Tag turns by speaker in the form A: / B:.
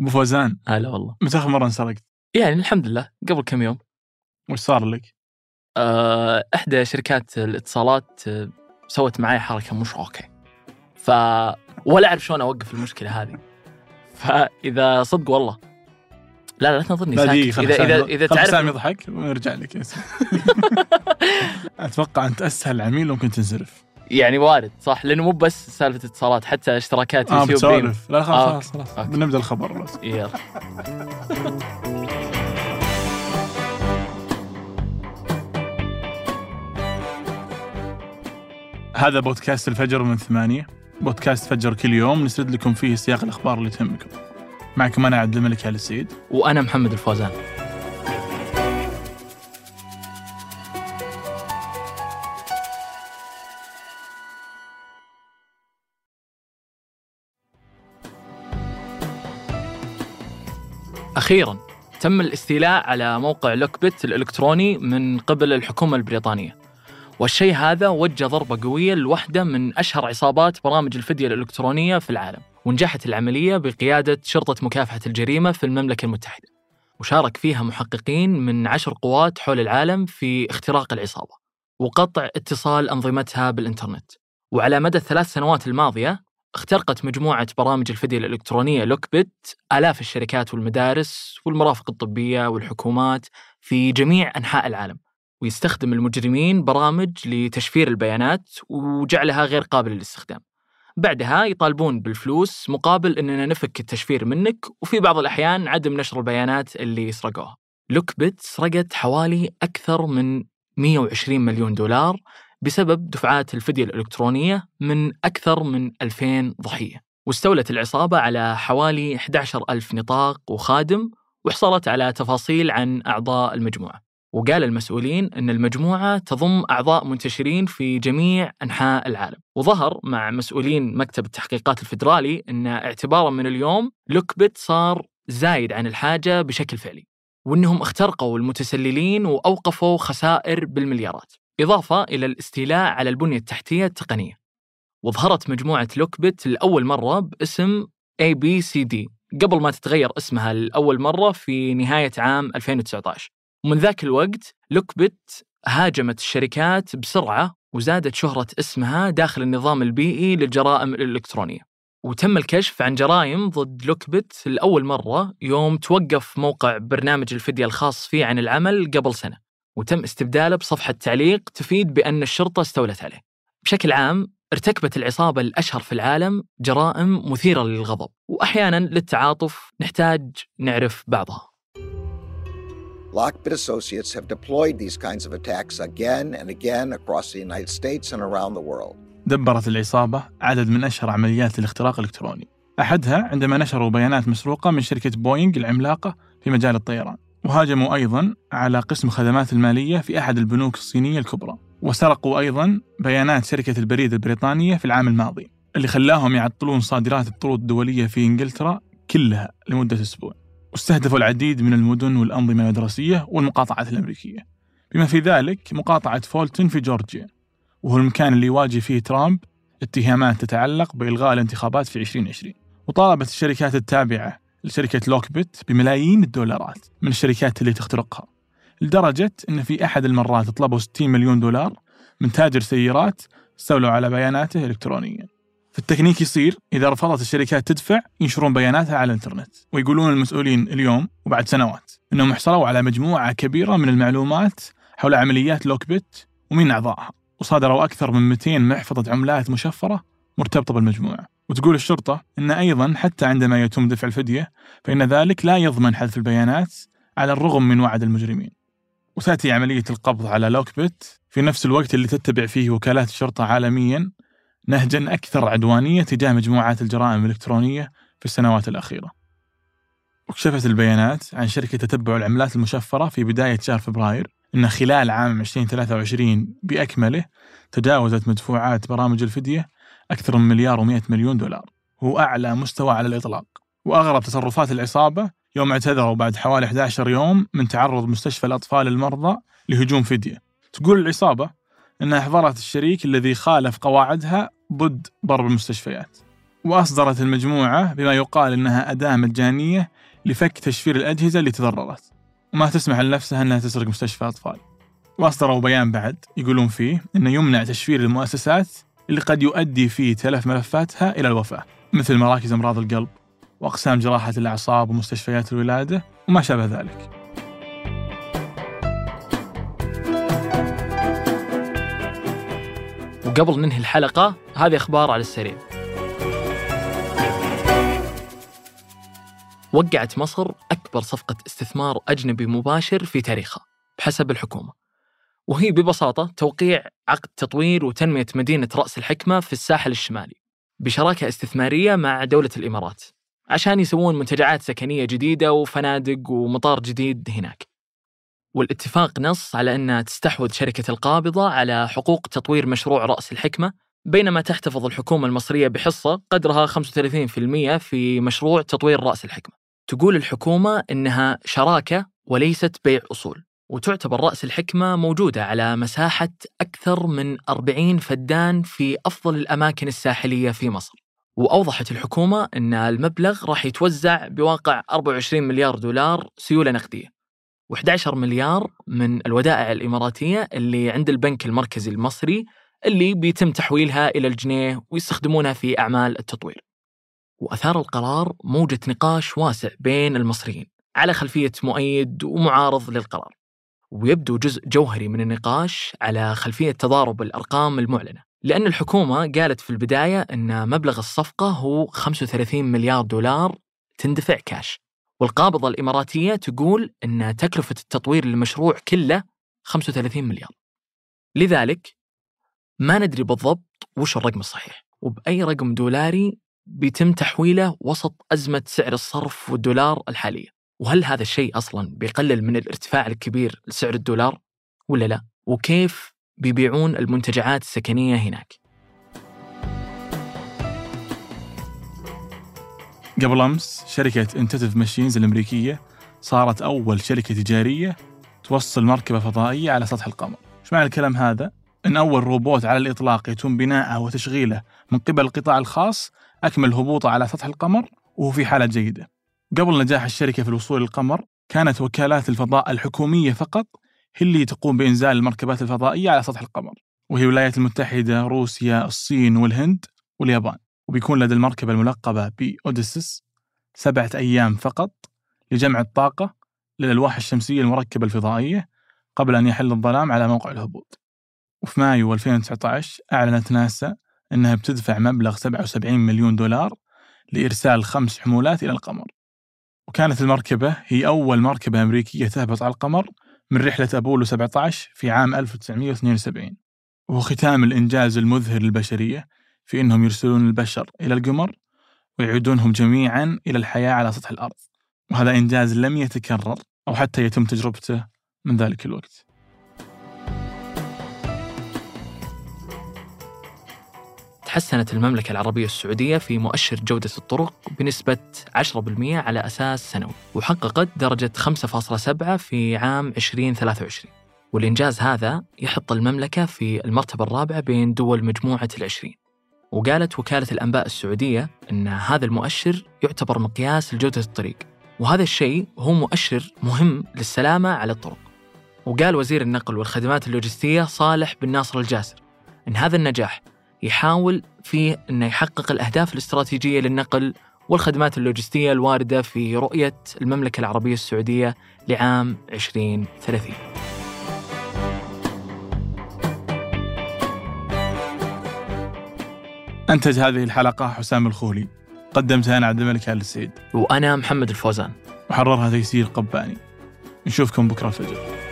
A: أبو فوزان.
B: هلا والله.
A: متى آخر مرة انسرقت؟
B: يعني الحمد لله. قبل كم يوم.
A: وش صار لك؟
B: آه، إحدى شركات الاتصالات آه، سوت معي حركة مش okay. ف ولا أعرف شلون أوقف المشكلة هذه. فإذا صدق والله. لا لا لا تنظرني ساكت. اذا اذا
A: إذا
B: تعرف
A: يضحك ونرجع لك. أتوقع أنت أسهل عميل ممكن تنزرف.
B: يعني وارد صح؟ لأنه مو بس سالفة اتصالات حتى اشتراكات
A: آه
B: يوتيوب.
A: بتسولف. لا
B: آه،
A: خلاص خلاص خلاص.
B: أوكي.
A: بنبدأ الخبر بس.
B: يلا.
A: هذا بودكاست الفجر من ثمانية. بودكاست فجر كل يوم. نسرد لكم فيه سياق الأخبار اللي تهمكم. معكم أنا عبد الملك آل السيد.
B: وأنا محمد الفوزان. أخيرا تم الاستيلاء على موقع لوكبت الإلكتروني من قبل الحكومة البريطانية. والشيء هذا وجه ضربة قوية لواحده من أشهر عصابات برامج الفدية الإلكترونية في العالم ونجحت العملية بقيادة شرطة مكافحة الجريمة في المملكة المتحدة. وشارك فيها محققين من عشر قوات حول العالم في اختراق العصابة وقطع اتصال أنظمتها بالإنترنت. وعلى مدى الثلاث سنوات الماضية اخترقت مجموعة برامج الفدية الإلكترونية لوكبت آلاف الشركات والمدارس والمرافق الطبية والحكومات في جميع أنحاء العالم ويستخدم المجرمين برامج لتشفير البيانات وجعلها غير قابلة للاستخدام بعدها يطالبون بالفلوس مقابل إننا نفك التشفير منك وفي بعض الأحيان عدم نشر البيانات اللي سرقوها. لوكبت سرقت حوالي أكثر من 120 مليون دولار بسبب دفعات الفدية الإلكترونية من أكثر من 2000 ضحية واستولت العصابة على حوالي 11 ألف نطاق وخادم وحصلت على تفاصيل عن أعضاء المجموعة. وقال المسؤولين أن المجموعة تضم أعضاء منتشرين في جميع أنحاء العالم. وظهر مع مسؤولين مكتب التحقيقات الفيدرالي أن اعتبارا من اليوم لوكبت صار زايد عن الحاجة بشكل فعلي وأنهم اخترقوا المتسللين وأوقفوا خسائر بالمليارات. إضافة إلى الاستيلاء على البنية التحتية التقنية. وظهرت مجموعة لوكبت لأول مرة باسم ABCD قبل ما تتغير اسمها لأول مرة في نهاية عام 2019 ومن ذاك الوقت لوكبت هاجمت الشركات بسرعة وزادت شهرة اسمها داخل النظام البيئي للجرائم الإلكترونية. وتم الكشف عن جرائم ضد لوكبت لأول مرة يوم توقف موقع برنامج الفدية الخاص فيه عن العمل قبل سنة. وتم استبداله بصفحة تعليق تفيد بأن الشرطة استولت عليه. بشكل عام ارتكبت العصابة الأشهر في العالم جرائم مثيرة للغضب وأحيانا للتعاطف نحتاج نعرف بعضها.
C: Lockbit Associates have deployed these kinds of attacks again and again across the United States and around the world.
A: دبرت العصابة عدد من أشهر عمليات الاختراق الإلكتروني. أحدها عندما نشروا بيانات مسروقة من شركة بوينغ العملاقة في مجال الطيران. وهاجموا أيضا على قسم خدمات المالية في أحد البنوك الصينية الكبرى وسرقوا أيضا بيانات شركة البريد البريطانية في العام الماضي اللي خلاهم يعطلون صادرات الطرود الدولية في إنجلترا كلها لمدة أسبوع. واستهدفوا العديد من المدن والأنظمة المدرسية والمقاطعات الأمريكية. بما في ذلك مقاطعة فولتون في جورجيا وهو المكان اللي يواجه فيه ترامب اتهامات تتعلق بإلغاء الانتخابات في 2020 وطالبت الشركات التابعة لشركة لوكبت بملايين الدولارات من الشركات اللي تخترقها لدرجة أن في أحد المرات طلبوا 60 مليون دولار من تاجر سيارات استولوا على بياناته إلكترونيا. في التكنيك يصير إذا رفضت الشركات تدفع ينشرون بياناتها على الإنترنت ويقولون المسؤولين اليوم وبعد سنوات أنهم حصلوا على مجموعة كبيرة من المعلومات حول عمليات لوكبت ومين أعضائها وصادروا أكثر من 200 محفظة عملات مشفرة مرتبطة بالمجموعة وتقول الشرطة أن أيضا حتى عندما يتم دفع الفدية فإن ذلك لا يضمن حذف البيانات على الرغم من وعد المجرمين. وتأتي عملية القبض على لوكبت في نفس الوقت اللي تتبع فيه وكالات الشرطة عالميا نهجا أكثر عدوانية تجاه مجموعات الجرائم الإلكترونية في السنوات الأخيرة. وكشفت البيانات عن شركة تتبع العملات المشفرة في بداية شهر فبراير أن خلال عام 2023 بأكمله تجاوزت مدفوعات برامج الفدية أكثر من مليار و100 مليون دولار. هو أعلى مستوى على الإطلاق. وأغرب تصرفات العصابة يوم اعتذروا بعد حوالي 11 يوم من تعرض مستشفى الأطفال المرضى لهجوم فدية. تقول العصابة أنها أحضرت الشريك الذي خالف قواعدها ضد ضرب المستشفيات. وأصدرت المجموعة بما يقال أنها أداة مجانية لفك تشفير الأجهزة اللي تضررت. وما تسمح لنفسها أنها تسرق مستشفى أطفال. وأصدروا بيان بعد يقولون فيه أنه يمنع تشفير المؤسسات اللي قد يؤدي فيه تلف ملفاتها إلى الوفاة مثل مراكز أمراض القلب وأقسام جراحة الأعصاب ومستشفيات الولادة وما شابه ذلك.
B: وقبل ننهي الحلقة هذه أخبار على السريع. وقعت مصر أكبر صفقة استثمار أجنبي مباشر في تاريخها بحسب الحكومة. وهي ببساطة توقيع عقد تطوير وتنمية مدينة رأس الحكمة في الساحل الشمالي بشراكة استثمارية مع دولة الإمارات عشان يسوون منتجعات سكنية جديدة وفنادق ومطار جديد هناك. والاتفاق نص على أن تستحوذ شركة القابضة على حقوق تطوير مشروع رأس الحكمة بينما تحتفظ الحكومة المصرية بحصة قدرها 35% في مشروع تطوير رأس الحكمة. تقول الحكومة إنها شراكة وليست بيع أصول. وتعتبر رأس الحكمة موجودة على مساحة أكثر من 40 فدان في أفضل الأماكن الساحلية في مصر. وأوضحت الحكومة أن المبلغ راح يتوزع بواقع 24 مليار دولار سيولة نقدية. و11 مليار من الودائع الإماراتية اللي عند البنك المركزي المصري اللي بيتم تحويلها إلى الجنيه ويستخدمونها في أعمال التطوير. وأثار القرار موجة نقاش واسع بين المصريين على خلفية مؤيد ومعارض للقرار. ويبدو جزء جوهري من النقاش على خلفية تضارب الأرقام المعلنة لأن الحكومة قالت في البداية أن مبلغ الصفقة هو 35 مليار دولار تندفع كاش والقابضة الإماراتية تقول أن تكلفة التطوير للمشروع كله 35 مليار. لذلك ما ندري بالضبط وش الرقم الصحيح وبأي رقم دولاري بيتم تحويله وسط أزمة سعر الصرف والدولار الحالية. وهل هذا الشيء أصلا بيقلل من الارتفاع الكبير لسعر الدولار ولا لا؟ وكيف بيبيعون المنتجعات السكنية هناك؟
A: قبل أمس شركة انتتف ماشينز الأمريكية صارت أول شركة تجارية توصل مركبة فضائية على سطح القمر إيش معنى الكلام هذا؟ أن أول روبوت على الإطلاق يتم بناءه وتشغيله من قبل القطاع الخاص أكمل هبوطه على سطح القمر وهو في حالة جيدة قبل نجاح الشركة في الوصول للقمر كانت وكالات الفضاء الحكومية فقط هي اللي تقوم بإنزال المركبات الفضائية على سطح القمر. وهي الولايات المتحدة روسيا الصين والهند واليابان. وبيكون لدى المركبة الملقبة بأوديسس سبعة أيام فقط لجمع الطاقة للألواح الشمسية المركبة الفضائية قبل أن يحل الظلام على موقع الهبوط. وفي مايو 2019 أعلنت ناسا أنها بتدفع مبلغ 77 مليون دولار لإرسال خمس حمولات إلى القمر. وكانت المركبة هي أول مركبة أمريكية تهبط على القمر من رحلة أبولو 17 في عام 1972 وهو ختام الإنجاز المذهل للبشرية في أنهم يرسلون البشر إلى القمر ويعيدونهم جميعا إلى الحياة على سطح الأرض وهذا إنجاز لم يتكرر أو حتى يتم تجربته من ذلك الوقت.
B: تحسنت المملكة العربية السعودية في مؤشر جودة الطرق بنسبة 10% على أساس سنوي وحققت درجة 5.7 في عام 2023 والإنجاز هذا يحط المملكة في المرتبة الرابعة بين دول مجموعة العشرين. وقالت وكالة الأنباء السعودية أن هذا المؤشر يعتبر مقياس لجودة الطريق وهذا الشيء هو مؤشر مهم للسلامة على الطرق. وقال وزير النقل والخدمات اللوجستية صالح بن ناصر الجاسر أن هذا النجاح يحاول فيه أنه يحقق الأهداف الاستراتيجية للنقل والخدمات اللوجستية الواردة في رؤية المملكة العربية السعودية لعام 2030
A: أنتج هذه الحلقة حسام الخولي. قدمتها أنا عبد الملك آل السيد.
B: وأنا محمد الفوزان.
A: وحررها تيسير قباني. نشوفكم بكرة الفجر.